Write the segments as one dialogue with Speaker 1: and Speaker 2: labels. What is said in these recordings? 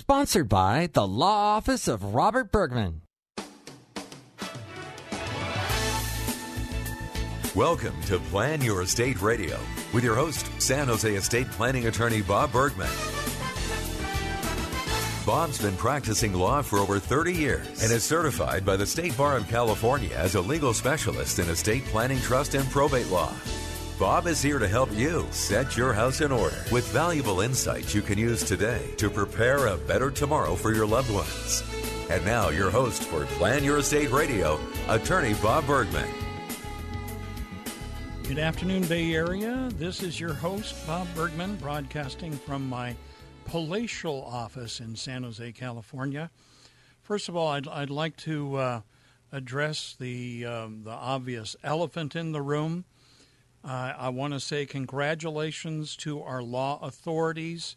Speaker 1: Sponsored by the Law Office of Robert Bergman.
Speaker 2: Welcome to Plan Your Estate Radio with your host, San Jose estate planning attorney Bob Bergman. Bob's been practicing law for over 30 years and is certified by the State Bar of California as a legal specialist in estate planning, trust, and probate law. Bob is here to help you set your house in order with valuable insights you can use today to prepare a better tomorrow for your loved ones. And now, your host for Plan Your Estate Radio, attorney Bob Bergman.
Speaker 3: Good afternoon, Bay Area. This is your host, Bob Bergman, broadcasting from my palatial office in San Jose, California. First of all, I'd, I'd like to uh, address the, um, the obvious elephant in the room. Uh, I want to say congratulations to our law authorities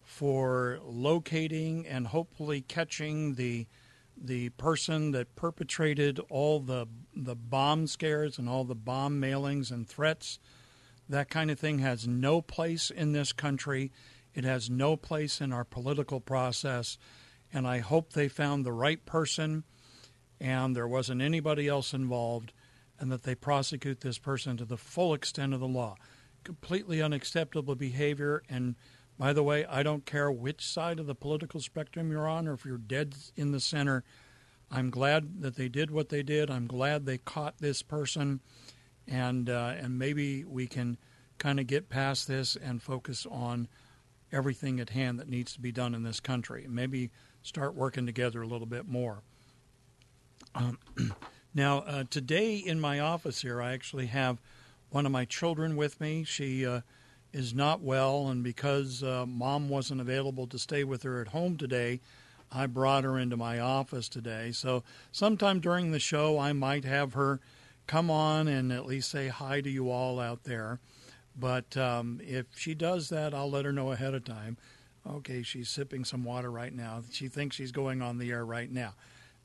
Speaker 3: for locating and hopefully catching the the person that perpetrated all the the bomb scares and all the bomb mailings and threats. That kind of thing has no place in this country. It has no place in our political process. And I hope they found the right person and there wasn't anybody else involved and that they prosecute this person to the full extent of the law. Completely unacceptable behavior. And by the way, I don't care which side of the political spectrum you're on or if you're dead in the center. I'm glad that they did what they did. I'm glad they caught this person. And, uh, and maybe we can kind of get past this and focus on everything at hand that needs to be done in this country. Maybe start working together a little bit more. Um, Now, uh, today in my office here, I actually have one of my children with me. She uh, is not well, and because uh, mom wasn't available to stay with her at home today, I brought her into my office today. So, sometime during the show, I might have her come on and at least say hi to you all out there. But um, if she does that, I'll let her know ahead of time. Okay, she's sipping some water right now. She thinks she's going on the air right now.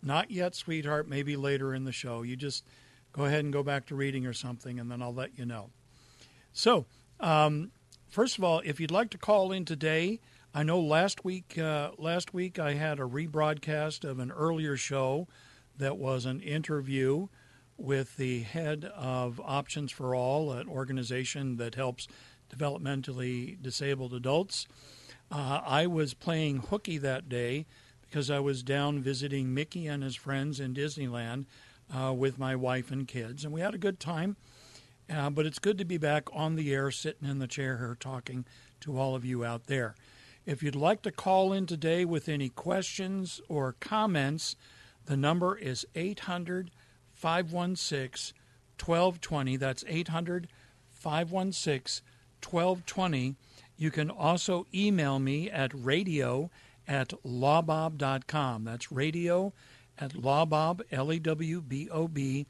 Speaker 3: Not yet, sweetheart, maybe later in the show. You just go ahead and go back to reading or something, and then I'll let you know. So, um, first of all, if you'd like to call in today, I know last week uh, last week I had a rebroadcast of an earlier show that was an interview with the head of Options for All, an organization that helps developmentally disabled adults. Uh, I was playing hooky that day because I was down visiting Mickey and his friends in Disneyland uh, with my wife and kids, and we had a good time. Uh, but it's good to be back on the air, sitting in the chair here, talking to all of you out there. If you'd like to call in today with any questions or comments, the number is 800 516 1220. That's 800 516 1220. You can also email me at radio at lawbob.com. That's radio at lawbob, L-E-W-B-O-B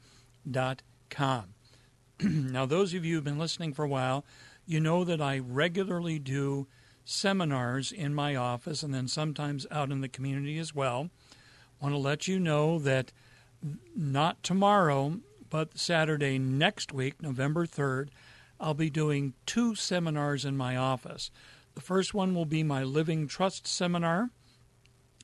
Speaker 3: dot com. now, those of you who've been listening for a while, you know that I regularly do seminars in my office and then sometimes out in the community as well. Want to let you know that not tomorrow, but Saturday next week, November 3rd, I'll be doing two seminars in my office. The first one will be my Living Trust seminar,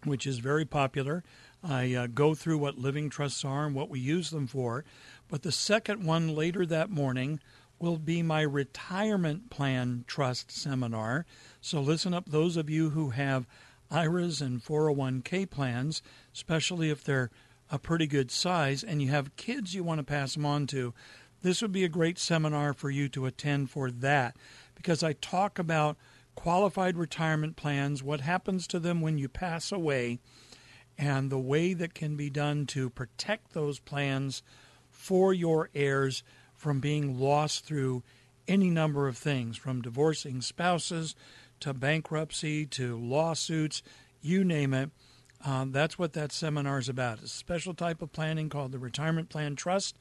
Speaker 3: which is very popular. I uh, go through what living trusts are and what we use them for. But the second one later that morning will be my retirement plan trust seminar. So listen up, those of you who have IRAs and 401k plans, especially if they're a pretty good size and you have kids you want to pass them on to. This would be a great seminar for you to attend for that because I talk about qualified retirement plans, what happens to them when you pass away, and the way that can be done to protect those plans for your heirs from being lost through any number of things, from divorcing spouses to bankruptcy to lawsuits, you name it. Um, that's what that seminar is about. It's a special type of planning called the Retirement Plan Trust,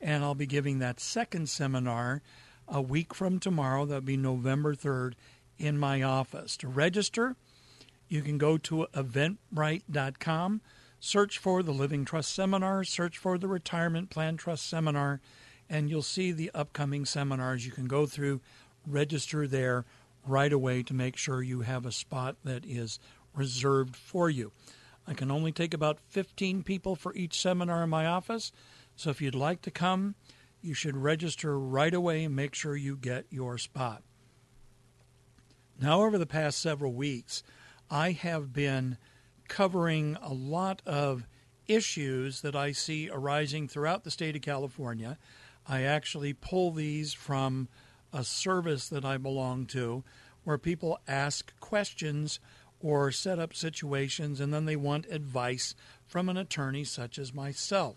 Speaker 3: and I'll be giving that second seminar a week from tomorrow. That'll be November 3rd in my office. To register, you can go to eventbrite.com, search for the Living Trust Seminar, search for the Retirement Plan Trust Seminar, and you'll see the upcoming seminars. You can go through, register there right away to make sure you have a spot that is reserved for you. I can only take about 15 people for each seminar in my office, so if you'd like to come, you should register right away and make sure you get your spot. Now, over the past several weeks, I have been covering a lot of issues that I see arising throughout the state of California. I actually pull these from a service that I belong to where people ask questions or set up situations and then they want advice from an attorney such as myself.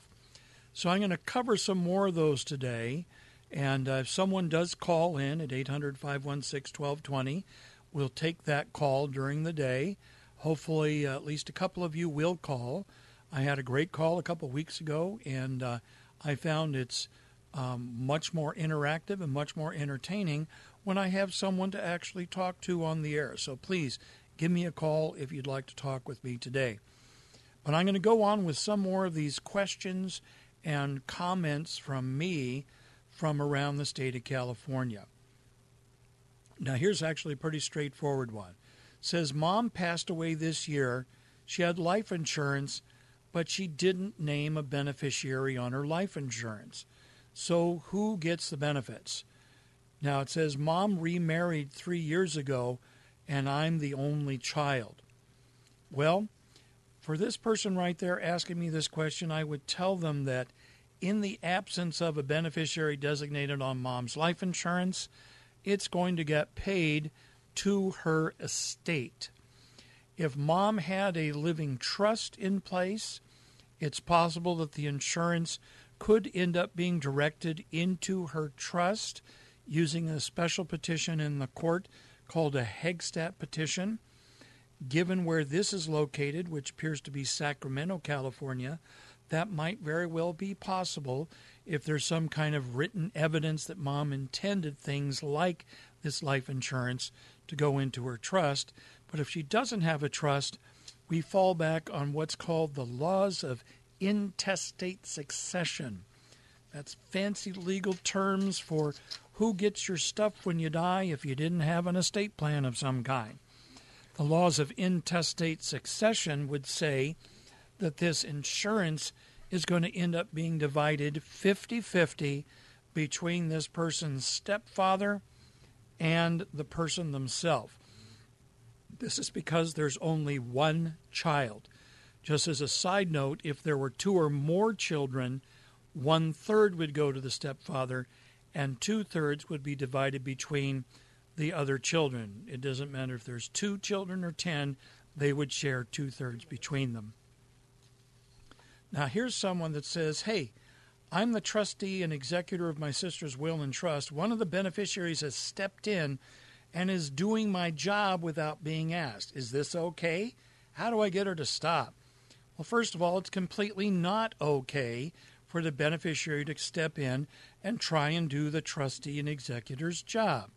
Speaker 3: So I'm going to cover some more of those today. And uh, if someone does call in at 800 516 1220, we'll take that call during the day. Hopefully, uh, at least a couple of you will call. I had a great call a couple of weeks ago, and uh, I found it's um, much more interactive and much more entertaining when I have someone to actually talk to on the air. So please give me a call if you'd like to talk with me today. But I'm going to go on with some more of these questions and comments from me from around the state of California. Now, here's actually a pretty straightforward one. It says, Mom passed away this year. She had life insurance, but she didn't name a beneficiary on her life insurance. So, who gets the benefits? Now, it says, Mom remarried three years ago, and I'm the only child. Well, for this person right there asking me this question, I would tell them that in the absence of a beneficiary designated on mom's life insurance, it's going to get paid to her estate. If mom had a living trust in place, it's possible that the insurance could end up being directed into her trust using a special petition in the court called a Heggstad petition. Given where this is located, which appears to be Sacramento, California, that might very well be possible if there's some kind of written evidence that mom intended things like this life insurance to go into her trust. But if she doesn't have a trust, we fall back on what's called the laws of intestate succession. That's fancy legal terms for who gets your stuff when you die if you didn't have an estate plan of some kind. The laws of intestate succession would say that this insurance is going to end up being divided 50 50 between this person's stepfather and the person themselves. This is because there's only one child. Just as a side note, if there were two or more children, one third would go to the stepfather and two thirds would be divided between the other children. It doesn't matter if there's two children or ten, they would share two thirds between them. Now, here's someone that says, Hey, I'm the trustee and executor of my sister's will and trust. One of the beneficiaries has stepped in and is doing my job without being asked. Is this okay? How do I get her to stop? Well, first of all, it's completely not okay for the beneficiary to step in and try and do the trustee and executor's job.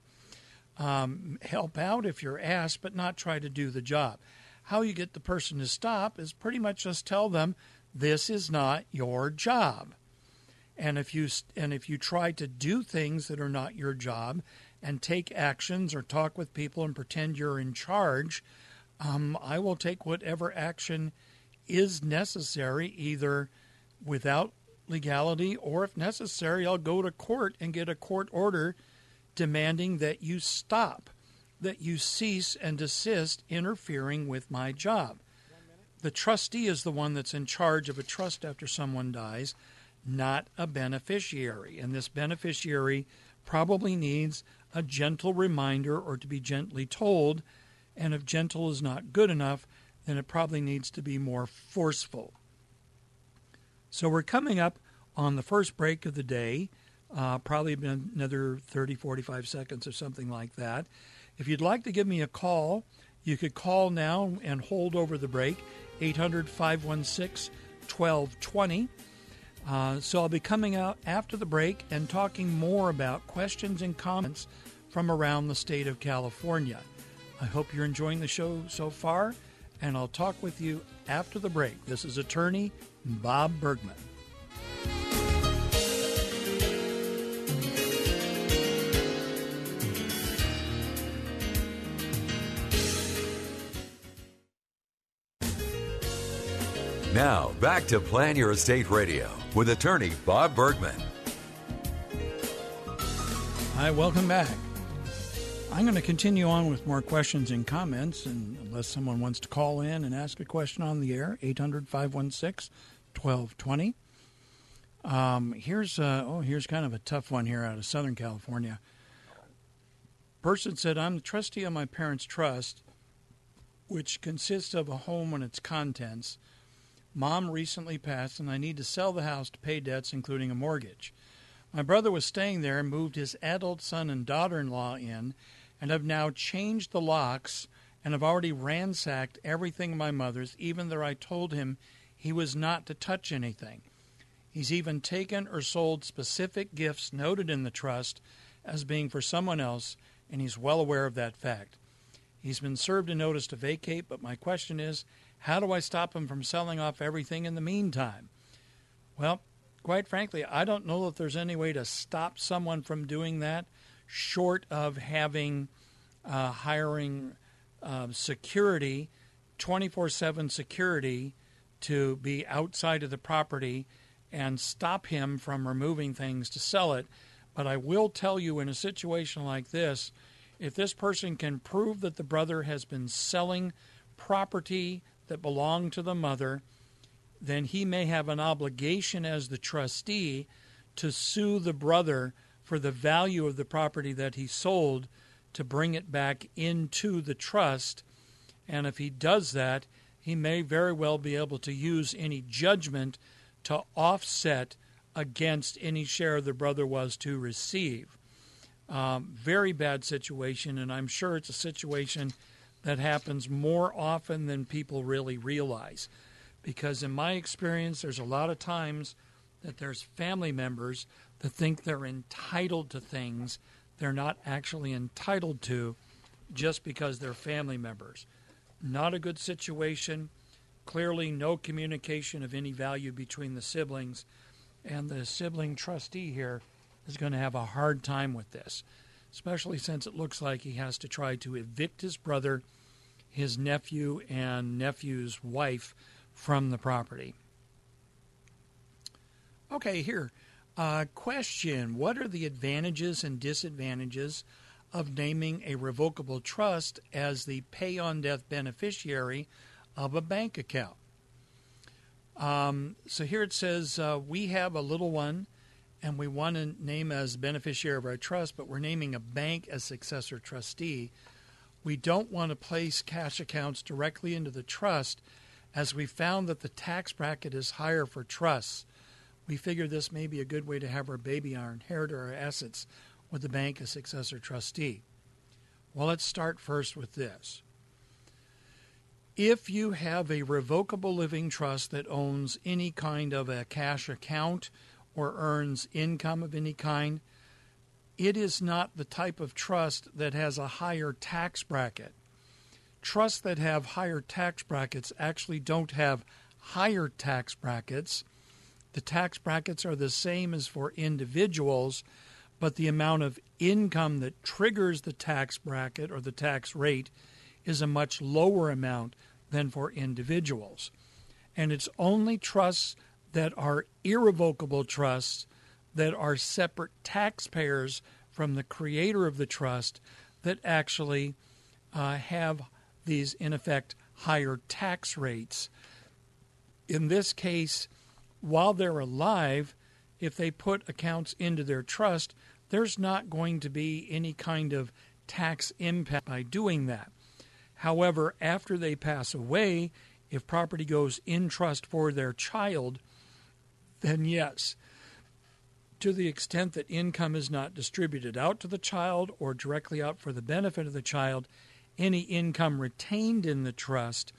Speaker 3: Um, help out if you're asked, but not try to do the job. How you get the person to stop is pretty much just tell them this is not your job. And if you and if you try to do things that are not your job and take actions or talk with people and pretend you're in charge, um, I will take whatever action is necessary, either without legality, or if necessary, I'll go to court and get a court order demanding that you stop, that you cease and desist interfering with my job. The trustee is the one that's in charge of a trust after someone dies, not a beneficiary. And this beneficiary probably needs a gentle reminder or to be gently told. And if gentle is not good enough, then it probably needs to be more forceful. So we're coming up on the first break of the day, uh, probably another 30, 45 seconds or something like that. If you'd like to give me a call, you could call now and hold over the break 800 516 1220. Uh, so I'll be coming out after the break and talking more about questions and comments from around the state of California. I hope you're enjoying the show so far, and I'll talk with you after the break. This is attorney Bob Bergman.
Speaker 2: Now, back to Plan Your Estate Radio with attorney Bob Bergman.
Speaker 3: Hi, welcome back. I'm going to continue on with more questions and comments, and unless someone wants to call in and ask a question on the air, 800 516 1220. Um, here's uh, oh, here's kind of a tough one here out of Southern California. Person said, "I'm the trustee of my parents' trust, which consists of a home and its contents. Mom recently passed, and I need to sell the house to pay debts, including a mortgage. My brother was staying there and moved his adult son and daughter in law in, and have now changed the locks and have already ransacked everything my mother's, even though I told him he was not to touch anything. He's even taken or sold specific gifts noted in the trust as being for someone else, and he's well aware of that fact. He's been served a notice to vacate, but my question is how do I stop him from selling off everything in the meantime? Well, quite frankly, I don't know if there's any way to stop someone from doing that short of having uh, hiring uh, security, 24 7 security, to be outside of the property and stop him from removing things to sell it. But I will tell you in a situation like this, if this person can prove that the brother has been selling property that belong to the mother, then he may have an obligation as the trustee to sue the brother for the value of the property that he sold to bring it back into the trust. And if he does that, he may very well be able to use any judgment to offset against any share the brother was to receive. Um, very bad situation, and I'm sure it's a situation that happens more often than people really realize. Because in my experience, there's a lot of times that there's family members that think they're entitled to things they're not actually entitled to just because they're family members. Not a good situation. Clearly, no communication of any value between the siblings, and the sibling trustee here is going to have a hard time with this, especially since it looks like he has to try to evict his brother his nephew and nephew's wife from the property. Okay, here. Uh, question What are the advantages and disadvantages of naming a revocable trust as the pay on death beneficiary of a bank account? Um, so here it says uh, we have a little one and we want to name as beneficiary of our trust, but we're naming a bank as successor trustee. We don't want to place cash accounts directly into the trust as we found that the tax bracket is higher for trusts. We figure this may be a good way to have our baby our our assets with the bank as successor trustee. Well, let's start first with this. If you have a revocable living trust that owns any kind of a cash account or earns income of any kind, it is not the type of trust that has a higher tax bracket. Trusts that have higher tax brackets actually don't have higher tax brackets. The tax brackets are the same as for individuals, but the amount of income that triggers the tax bracket or the tax rate is a much lower amount than for individuals. And it's only trusts that are irrevocable trusts that are separate taxpayers from the creator of the trust that actually uh, have these, in effect, higher tax rates. In this case, while they're alive, if they put accounts into their trust, there's not going to be any kind of tax impact by doing that. However, after they pass away, if property goes in trust for their child, then yes, to the extent that income is not distributed out to the child or directly out for the benefit of the child, any income retained in the trust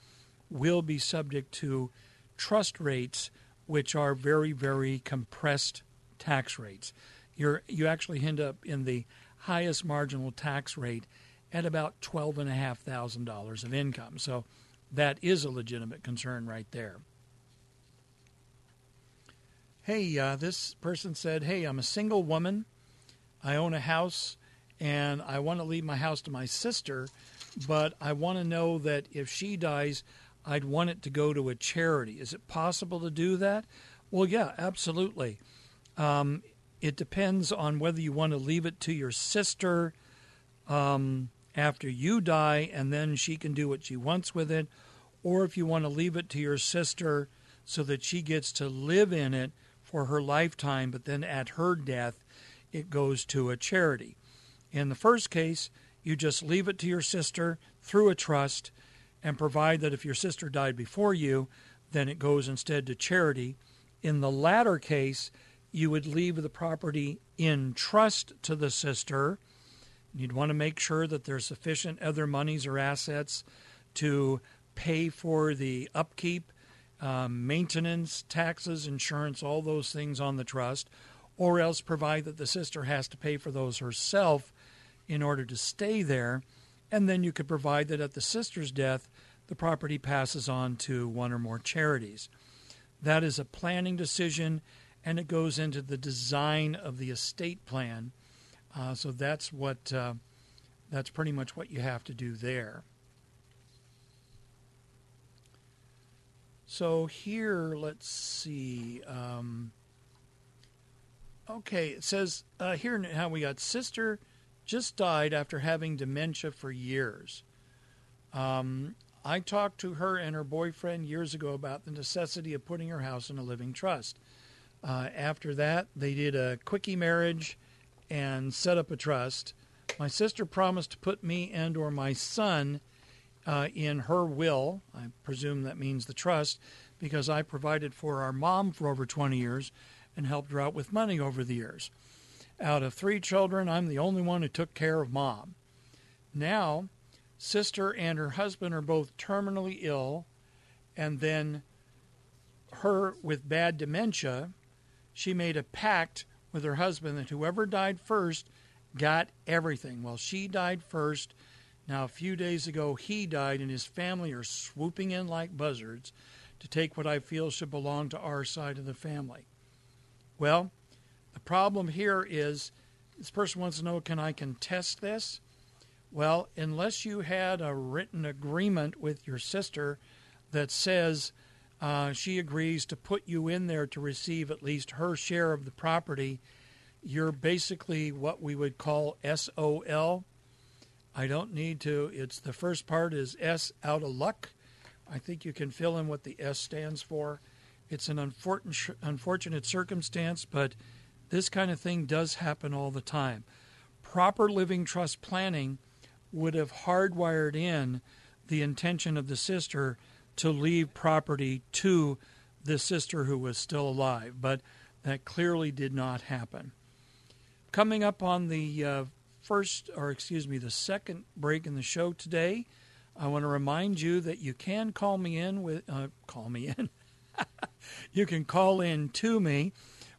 Speaker 3: will be subject to trust rates, which are very, very compressed tax rates. You're, you actually end up in the highest marginal tax rate at about $12,500 of income. So that is a legitimate concern right there. Hey, uh, this person said, Hey, I'm a single woman. I own a house and I want to leave my house to my sister, but I want to know that if she dies, I'd want it to go to a charity. Is it possible to do that? Well, yeah, absolutely. Um, it depends on whether you want to leave it to your sister um, after you die and then she can do what she wants with it, or if you want to leave it to your sister so that she gets to live in it for her lifetime, but then at her death, it goes to a charity. In the first case, you just leave it to your sister through a trust and provide that if your sister died before you, then it goes instead to charity. In the latter case, you would leave the property in trust to the sister. You'd want to make sure that there's sufficient other monies or assets to pay for the upkeep um, maintenance, taxes, insurance, all those things on the trust, or else provide that the sister has to pay for those herself in order to stay there. And then you could provide that at the sister's death, the property passes on to one or more charities. That is a planning decision, and it goes into the design of the estate plan. Uh, so that's what uh, that's pretty much what you have to do there. So here, let's see. Um, okay, it says uh, here how we got sister just died after having dementia for years. Um, I talked to her and her boyfriend years ago about the necessity of putting her house in a living trust. Uh, after that, they did a quickie marriage and set up a trust. My sister promised to put me and or my son uh, in her will. I presume that means the trust, because I provided for our mom for over 20 years and helped her out with money over the years. Out of three children, I'm the only one who took care of mom. Now, sister and her husband are both terminally ill, and then her with bad dementia, she made a pact with her husband that whoever died first got everything. Well, she died first now, a few days ago, he died, and his family are swooping in like buzzards to take what I feel should belong to our side of the family. Well, the problem here is this person wants to know can I contest this? Well, unless you had a written agreement with your sister that says uh, she agrees to put you in there to receive at least her share of the property, you're basically what we would call SOL I don't need to. It's the first part is S out of luck. I think you can fill in what the S stands for. It's an unfortunate, unfortunate circumstance, but this kind of thing does happen all the time. Proper living trust planning would have hardwired in the intention of the sister to leave property to the sister who was still alive, but that clearly did not happen. Coming up on the uh, first, or excuse me, the second break in the show today, I want to remind you that you can call me in with, uh, call me in. you can call in to me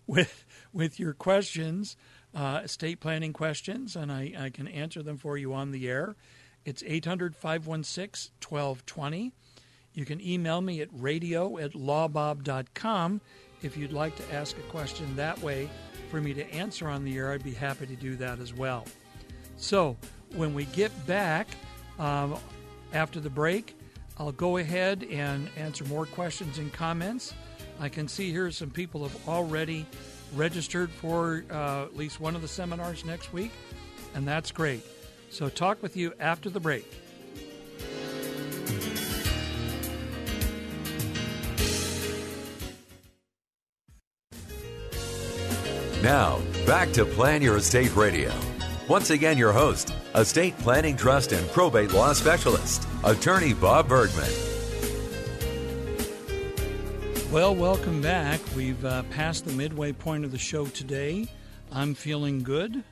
Speaker 3: with with your questions, uh, estate planning questions, and I, I can answer them for you on the air. It's 800 516 1220. You can email me at radio at lawbob.com if you'd like to ask a question that way for me to answer on the air. I'd be happy to do that as well. So when we get back um, after the break, I'll go ahead and answer more questions and comments. I can see here some people have already registered for uh, at least one of the seminars next week, and that's great. So, talk with you after the break.
Speaker 2: Now, back to Plan Your Estate Radio. Once again, your host, estate planning, trust, and probate law specialist, attorney Bob Bergman.
Speaker 3: Well, welcome back. We've uh, passed the midway point of the show today. I'm feeling good.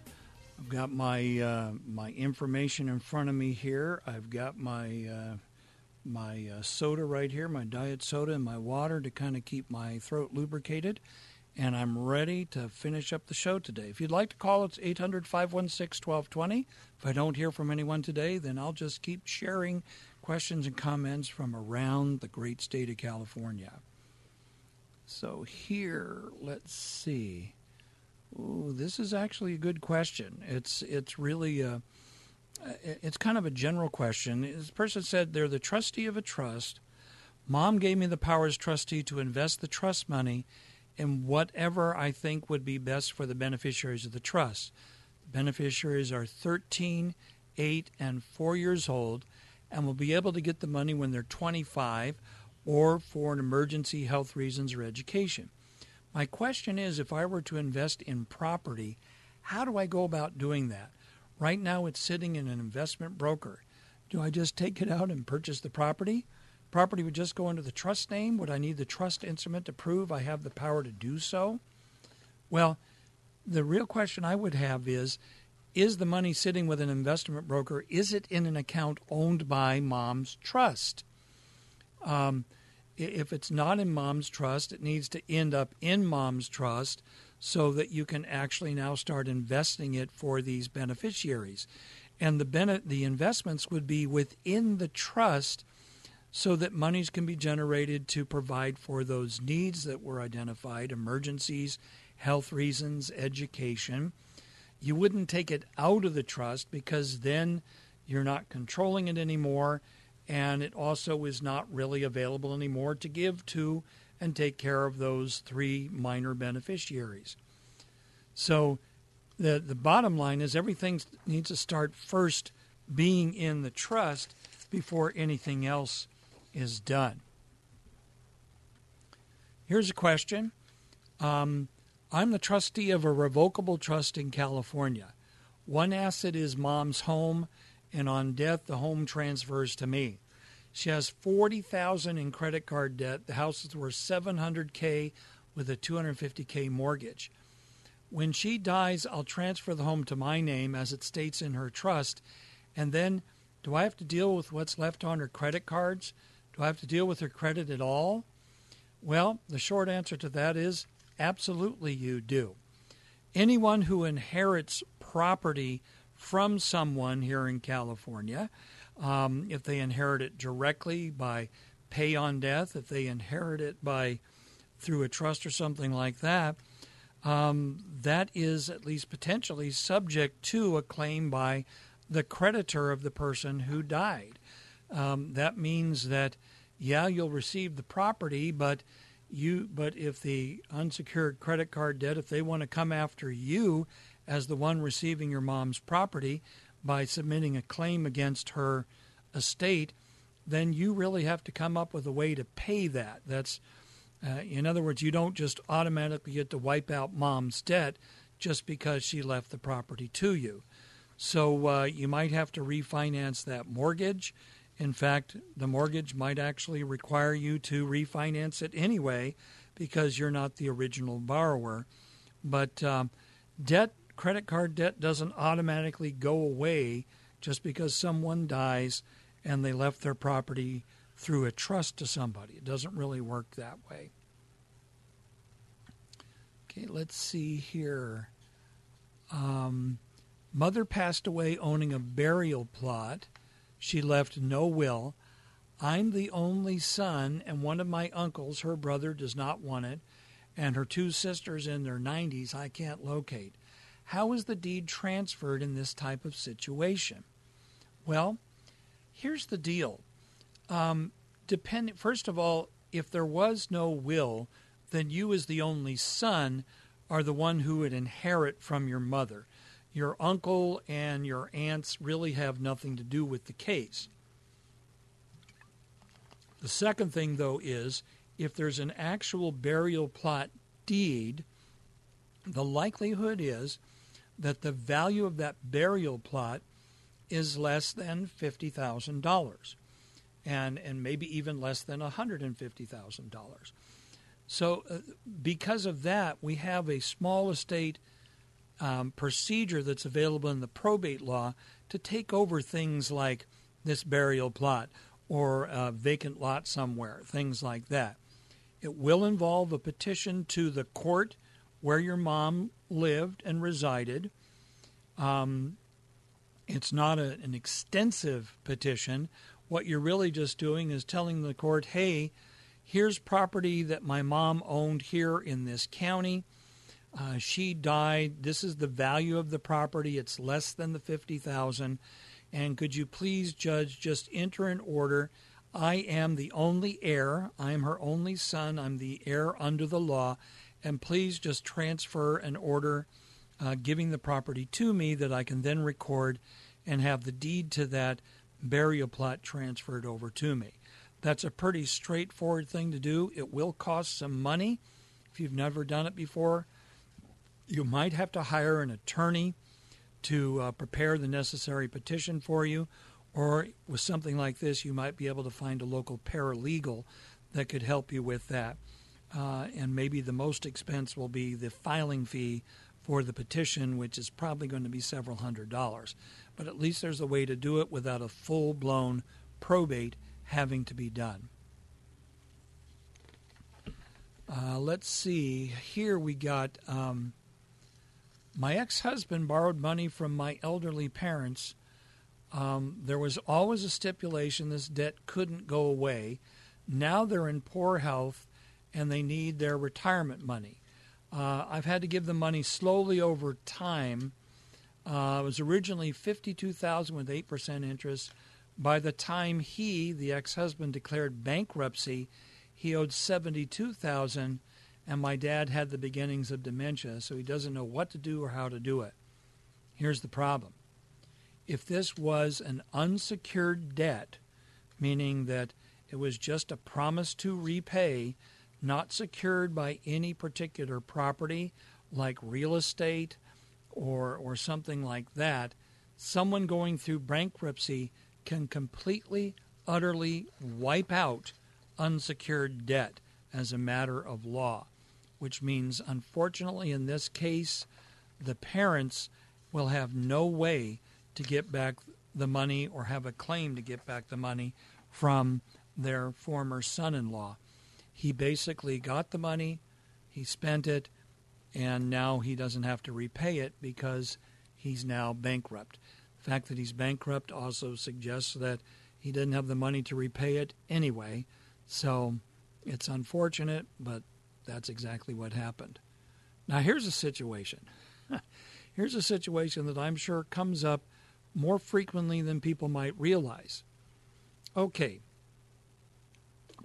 Speaker 3: I've got my uh, my information in front of me here. I've got my uh, my uh, soda right here, my diet soda, and my water to kind of keep my throat lubricated. And I'm ready to finish up the show today. If you'd like to call, it's 800 516 1220. If I don't hear from anyone today, then I'll just keep sharing questions and comments from around the great state of California. So here, let's see. Ooh, this is actually a good question. It's it's really a, it's kind of a general question. This person said they're the trustee of a trust. Mom gave me the power as trustee to invest the trust money in whatever I think would be best for the beneficiaries of the trust. The beneficiaries are 13, 8, and 4 years old and will be able to get the money when they're 25 or for an emergency health reasons or education. My question is if I were to invest in property, how do I go about doing that? Right now it's sitting in an investment broker. Do I just take it out and purchase the property? Property would just go under the trust name. Would I need the trust instrument to prove I have the power to do so? Well, the real question I would have is is the money sitting with an investment broker? Is it in an account owned by mom's trust? Um, if it's not in mom's trust, it needs to end up in mom's trust so that you can actually now start investing it for these beneficiaries. And the bene- the investments would be within the trust so that monies can be generated to provide for those needs that were identified, emergencies, health reasons, education. You wouldn't take it out of the trust because then you're not controlling it anymore and it also is not really available anymore to give to and take care of those three minor beneficiaries. So the the bottom line is everything needs to start first being in the trust before anything else is done. Here's a question. Um, I'm the trustee of a revocable trust in California. One asset is mom's home, and on death, the home transfers to me. She has 40,000 in credit card debt. The house is worth 700k with a 250k mortgage. When she dies, I'll transfer the home to my name as it states in her trust. And then do I have to deal with what's left on her credit cards? Do I have to deal with her credit at all? Well, the short answer to that is absolutely you do. Anyone who inherits property from someone here in California um, if they inherit it directly by pay on death, if they inherit it by through a trust or something like that, um, that is at least potentially subject to a claim by the creditor of the person who died. Um, that means that yeah, you'll receive the property, but you but if the unsecured credit card debt, if they want to come after you as the one receiving your mom's property, by submitting a claim against her estate, then you really have to come up with a way to pay that. That's, uh, in other words, you don't just automatically get to wipe out mom's debt just because she left the property to you. So uh, you might have to refinance that mortgage. In fact, the mortgage might actually require you to refinance it anyway because you're not the original borrower. But um, debt credit card debt doesn't automatically go away just because someone dies and they left their property through a trust to somebody. It doesn't really work that way. Okay, let's see here. Um, mother passed away owning a burial plot. She left no will. I'm the only son, and one of my uncles, her brother, does not want it, and her two sisters in their 90s I can't locate. How is the deed transferred in this type of situation? Well, here's the deal. Um, depend, first of all, if there was no will, then you, as the only son, are the one who would inherit from your mother. Your uncle and your aunts really have nothing to do with the case. The second thing, though, is if there's an actual burial plot deed, the likelihood is that the value of that burial plot is less than $50,000 and, and maybe even less than $150,000. So, uh, because of that, we have a small estate um, procedure that's available in the probate law to take over things like this burial plot or a vacant lot somewhere, things like that. It will involve a petition to the court where your mom lived and resided. Um, it's not a, an extensive petition. What you're really just doing is telling the court, hey, here's property that my mom owned here in this county. Uh, she died. This is the value of the property. It's less than the fifty thousand. And could you please, Judge, just enter an order? I am the only heir. I am her only son. I'm the heir under the law. And please just transfer an order uh, giving the property to me that I can then record and have the deed to that burial plot transferred over to me. That's a pretty straightforward thing to do. It will cost some money if you've never done it before. You might have to hire an attorney to uh, prepare the necessary petition for you, or with something like this, you might be able to find a local paralegal that could help you with that. Uh, and maybe the most expense will be the filing fee for the petition, which is probably going to be several hundred dollars. But at least there's a way to do it without a full blown probate having to be done. Uh, let's see. Here we got um, my ex husband borrowed money from my elderly parents. Um, there was always a stipulation this debt couldn't go away. Now they're in poor health and they need their retirement money. Uh, I've had to give them money slowly over time. Uh, it was originally fifty-two thousand with eight percent interest. By the time he, the ex-husband, declared bankruptcy, he owed seventy-two thousand, and my dad had the beginnings of dementia, so he doesn't know what to do or how to do it. Here's the problem: if this was an unsecured debt, meaning that it was just a promise to repay, not secured by any particular property like real estate or or something like that, someone going through bankruptcy can completely utterly wipe out unsecured debt as a matter of law, which means unfortunately in this case the parents will have no way to get back the money or have a claim to get back the money from their former son-in-law he basically got the money, he spent it, and now he doesn't have to repay it because he's now bankrupt. The fact that he's bankrupt also suggests that he didn't have the money to repay it anyway. So it's unfortunate, but that's exactly what happened. Now, here's a situation. here's a situation that I'm sure comes up more frequently than people might realize. Okay,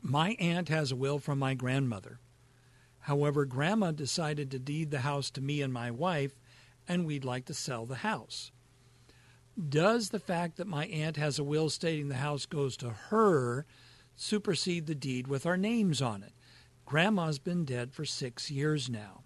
Speaker 3: my aunt has a will from my grandmother. However, Grandma decided to deed the house to me and my wife, and we'd like to sell the house. Does the fact that my aunt has a will stating the house goes to her supersede the deed with our names on it? Grandma's been dead for six years now.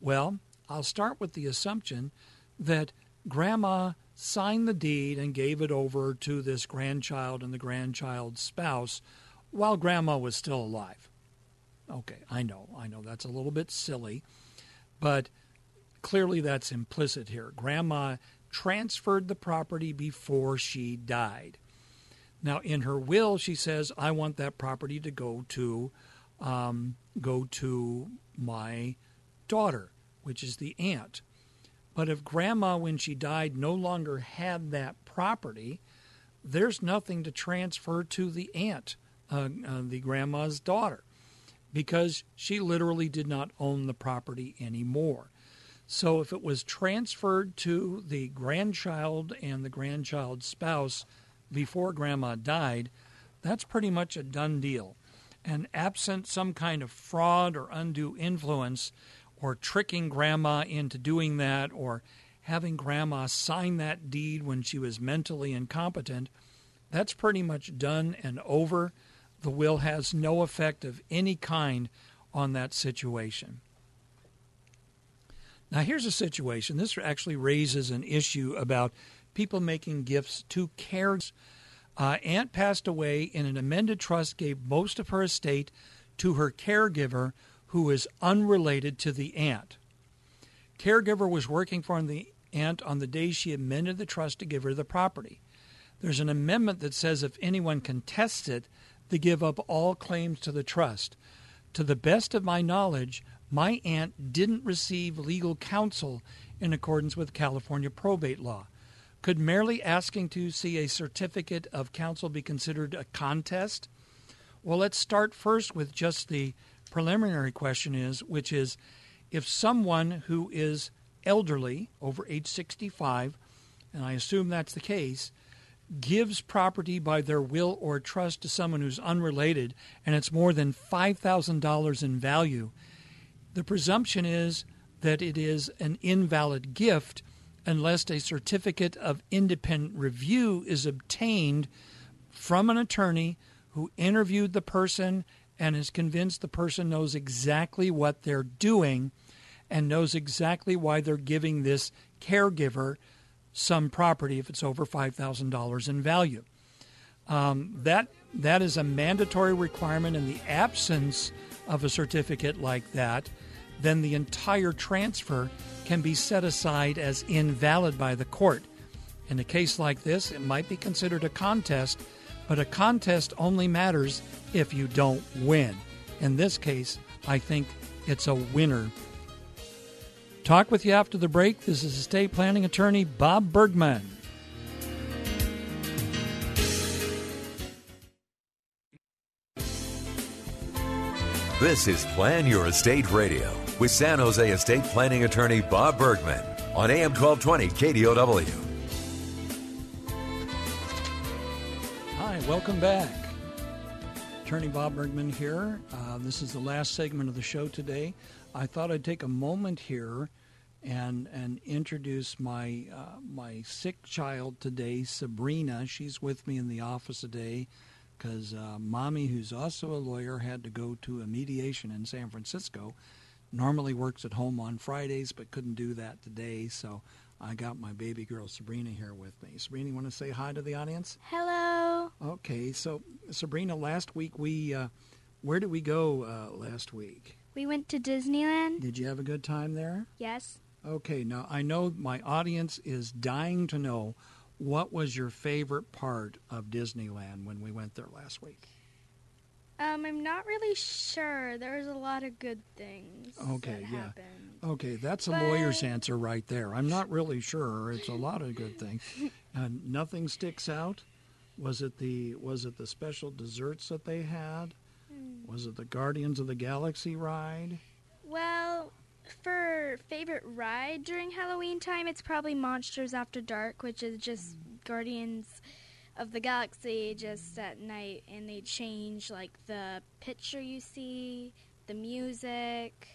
Speaker 3: Well, I'll start with the assumption that Grandma signed the deed and gave it over to this grandchild and the grandchild's spouse while grandma was still alive. Okay, I know, I know that's a little bit silly, but clearly that's implicit here. Grandma transferred the property before she died. Now, in her will, she says, "I want that property to go to, um, go to my daughter, which is the aunt." But if Grandma, when she died, no longer had that property, there's nothing to transfer to the aunt uh, uh, the grandma's daughter because she literally did not own the property anymore. So if it was transferred to the grandchild and the grandchild's spouse before grandma died, that's pretty much a done deal. And absent some kind of fraud or undue influence, or tricking grandma into doing that, or having grandma sign that deed when she was mentally incompetent, that's pretty much done and over the will has no effect of any kind on that situation. Now, here's a situation. This actually raises an issue about people making gifts to cares. Uh, Aunt passed away, and an amended trust gave most of her estate to her caregiver who is unrelated to the aunt. Caregiver was working for the aunt on the day she amended the trust to give her the property. There's an amendment that says if anyone contests it, they give up all claims to the trust. To the best of my knowledge, my aunt didn't receive legal counsel in accordance with California probate law. Could merely asking to see a certificate of counsel be considered a contest? Well, let's start first with just the preliminary question is which is if someone who is elderly over age 65 and I assume that's the case gives property by their will or trust to someone who's unrelated and it's more than $5,000 in value, the presumption is that it is an invalid gift unless a certificate of independent review is obtained from an attorney who interviewed the person and is convinced the person knows exactly what they're doing and knows exactly why they're giving this caregiver some property if it's over $5,000 in value. Um, that that is a mandatory requirement in the absence of a certificate like that, then the entire transfer can be set aside as invalid by the court. In a case like this, it might be considered a contest, but a contest only matters if you don't win. In this case, I think it's a winner Talk with you after the break. This is estate planning attorney Bob Bergman.
Speaker 2: This is Plan Your Estate Radio with San Jose estate planning attorney Bob Bergman on AM 1220 KDOW.
Speaker 3: Hi, welcome back. Attorney Bob Bergman here. Uh, this is the last segment of the show today. I thought I'd take a moment here and and introduce my uh, my sick child today, Sabrina. She's with me in the office today because uh, mommy, who's also a lawyer, had to go to a mediation in San Francisco. Normally works at home on Fridays, but couldn't do that today. So I got my baby girl Sabrina here with me. Sabrina, you want to say hi to the audience?
Speaker 4: Hello.
Speaker 3: Okay, so Sabrina, last week we uh, where did we go uh, last week?
Speaker 4: We went to Disneyland.
Speaker 3: Did you have a good time there?
Speaker 4: Yes.
Speaker 3: Okay, now I know my audience is dying to know what was your favorite part of Disneyland when we went there last week?
Speaker 4: Um, I'm not really sure. There was a lot of good things.
Speaker 3: Okay, yeah.
Speaker 4: Happened.
Speaker 3: Okay, that's a
Speaker 4: But-
Speaker 3: lawyer's answer right there. I'm not really sure. It's a lot of good things. And nothing sticks out. Was it the was it the special desserts that they had?
Speaker 4: Hmm.
Speaker 3: Was it the Guardians of the Galaxy ride?
Speaker 4: Well, for favorite ride during Halloween time, it's probably Monsters After Dark, which is just Guardians of the Galaxy just at night, and they change like the picture you see, the music.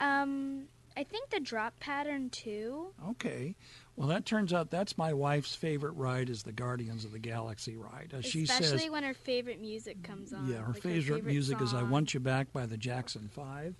Speaker 4: Um, I think the drop pattern too.
Speaker 3: Okay. Well, that turns out that's my wife's favorite ride is the Guardians of the Galaxy ride. Uh, she
Speaker 4: Especially
Speaker 3: says
Speaker 4: when her favorite music comes on.
Speaker 3: Yeah, her
Speaker 4: like
Speaker 3: favorite, music is "I. Want You Back" by the Jackson Five,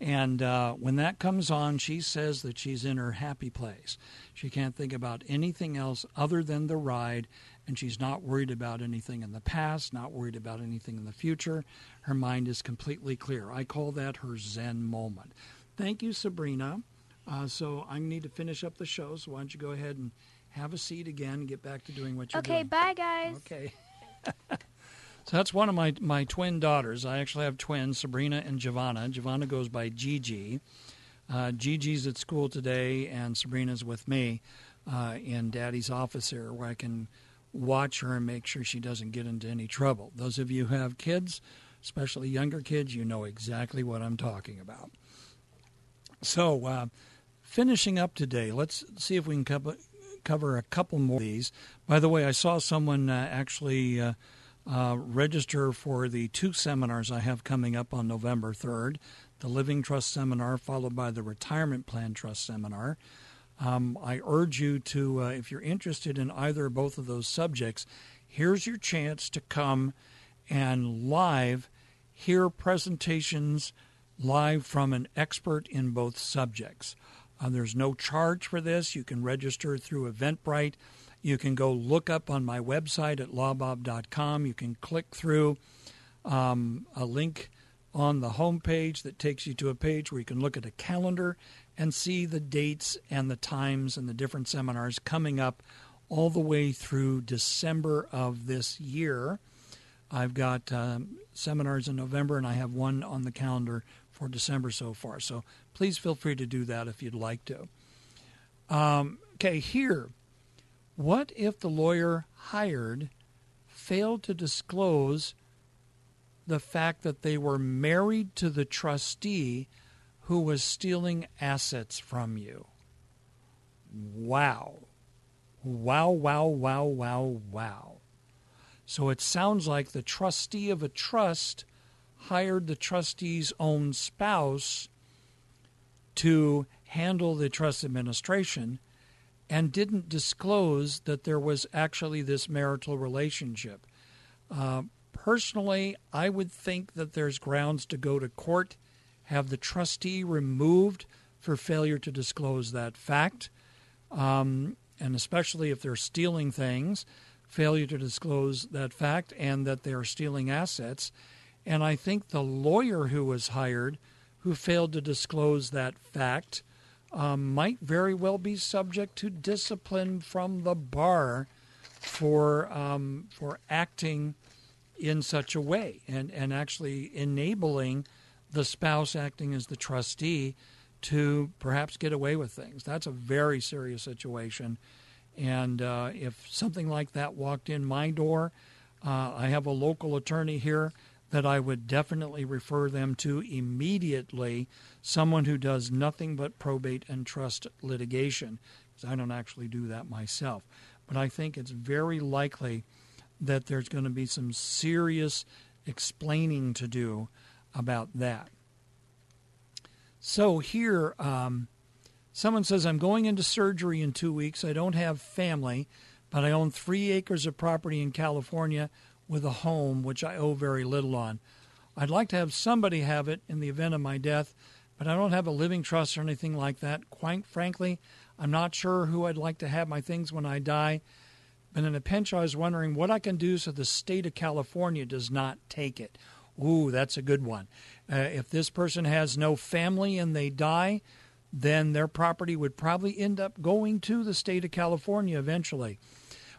Speaker 3: and uh, when that comes on, she says that she's in her happy place. She can't think about anything else other than the ride, and she's not worried about anything in the past, not worried about anything in the future. Her mind is completely clear. I call that her Zen moment. Thank you, Sabrina. Uh, so I need to finish up the show. So why don't you go ahead and have a seat again and get back to doing what you're
Speaker 4: Okay,
Speaker 3: doing.
Speaker 4: bye guys.
Speaker 3: Okay. so that's one of my, my twin daughters. I actually have twins, Sabrina and Giovanna. Giovanna goes by Gigi. Uh, Gigi's at school today, and Sabrina's with me uh, in Daddy's office here, where I can watch her and make sure she doesn't get into any trouble. Those of you who have kids, especially younger kids, you know exactly what I'm talking about. So, uh, finishing up today, let's see if we can cover, cover a couple more of these. By the way, I saw someone uh, actually uh, uh, register for the two seminars I have coming up on November 3rd the Living Trust Seminar, followed by the Retirement Plan Trust Seminar. Um, I urge you to, uh, if you're interested in either or both of those subjects, here's your chance to come and live hear presentations live from an expert in both subjects. Uh, there's no charge for this. You can register through Eventbrite. You can go look up on my website at lawbob.com. You can click through um, a link on the home page that takes you to a page where you can look at a calendar and see the dates and the times and the different seminars coming up all the way through December of this year. I've got um, seminars in November and I have one on the calendar for December so far. So please feel free to do that if you'd like to. Um, okay, here. What if the lawyer hired failed to disclose the fact that they were married to the trustee who was stealing assets from you? Wow. Wow, wow, wow, wow, wow. So it sounds like the trustee of a trust hired the trustee's own spouse to handle the trust administration and didn't disclose that there was actually this marital relationship. Uh, personally, I would think that there's grounds to go to court, have the trustee removed for failure to disclose that fact, um, and especially if they're stealing things, failure to disclose that fact and that they are stealing assets. And I think the lawyer who was hired who failed to disclose that fact um, might very well be subject to discipline from the bar for um, for acting in such a way and, and actually enabling the spouse acting as the trustee to perhaps get away with things. That's a very serious situation. And uh, if something like that walked in my door, uh, I have a local attorney here that I would definitely refer them to immediately, someone who does nothing but probate and trust litigation, because I don't actually do that myself. But I think it's very likely that there's going to be some serious explaining to do about that. So here, um, someone says, I'm going into surgery in two weeks. I don't have family, but I own three acres of property in California with a home, which I owe very little on. I'd like to have somebody have it in the event of my death, but I don't have a living trust or anything like that. Quite frankly, I'm not sure who I'd like to have my things when I die. But in a pinch, I was wondering what I can do so the state of California does not take it. Ooh, that's a good one. Uh, if this person has no family and they die, then their property would probably end up going to the state of California eventually.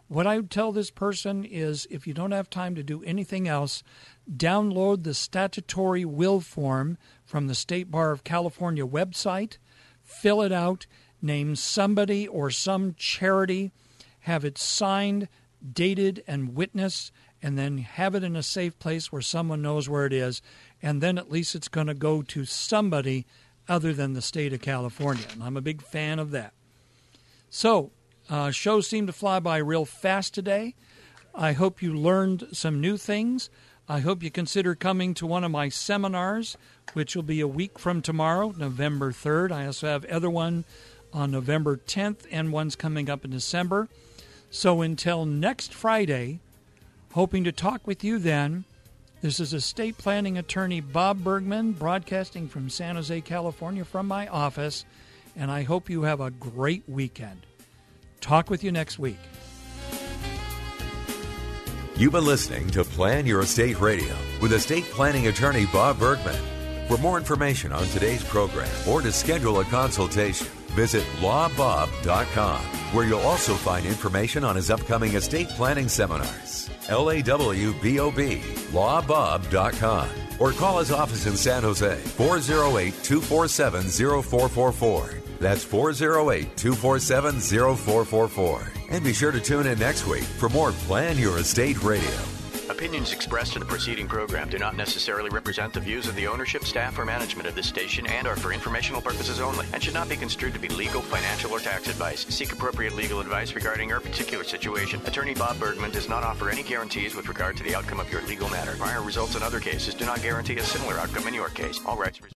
Speaker 3: What I would tell this person is if you don't have time to do anything else, download the statutory will form from the State Bar of California website, fill it out, name somebody or some charity, have it signed, dated, and witnessed, and then have it in a safe place where someone knows where it is, and then at least it's going to go to somebody other than the state of California. And I'm a big fan of that. So, uh, shows seem to fly by real fast today. I hope you learned some new things. I hope you consider coming to one of my seminars, which will be a week from tomorrow, November 3rd. I also have other one on November 10th and one's coming up in December. So until next Friday, hoping to talk with you then. This is estate planning attorney Bob Bergman broadcasting from San Jose, California from my office, and I hope you have a great weekend. Talk with you next week.
Speaker 2: You've been listening to Plan Your Estate Radio with estate planning attorney Bob Bergman. For more information on today's program or to schedule a consultation, visit lawbob.com, where you'll also find information on his upcoming estate planning seminars. L A W B O B, lawbob.com, or call his office in San Jose, 408 247 0444. That's 408 247 0444. And be sure to tune in next week for more Plan Your Estate Radio.
Speaker 5: Opinions expressed in the preceding program do not necessarily represent the views of the ownership, staff, or management of this station and are for informational purposes only and should not be construed to be legal, financial, or tax advice. Seek appropriate legal advice regarding your particular situation. Attorney Bob Bergman does not offer any guarantees with regard to the outcome of your legal matter. Prior results in other cases do not guarantee a similar outcome in your case. All rights reserved.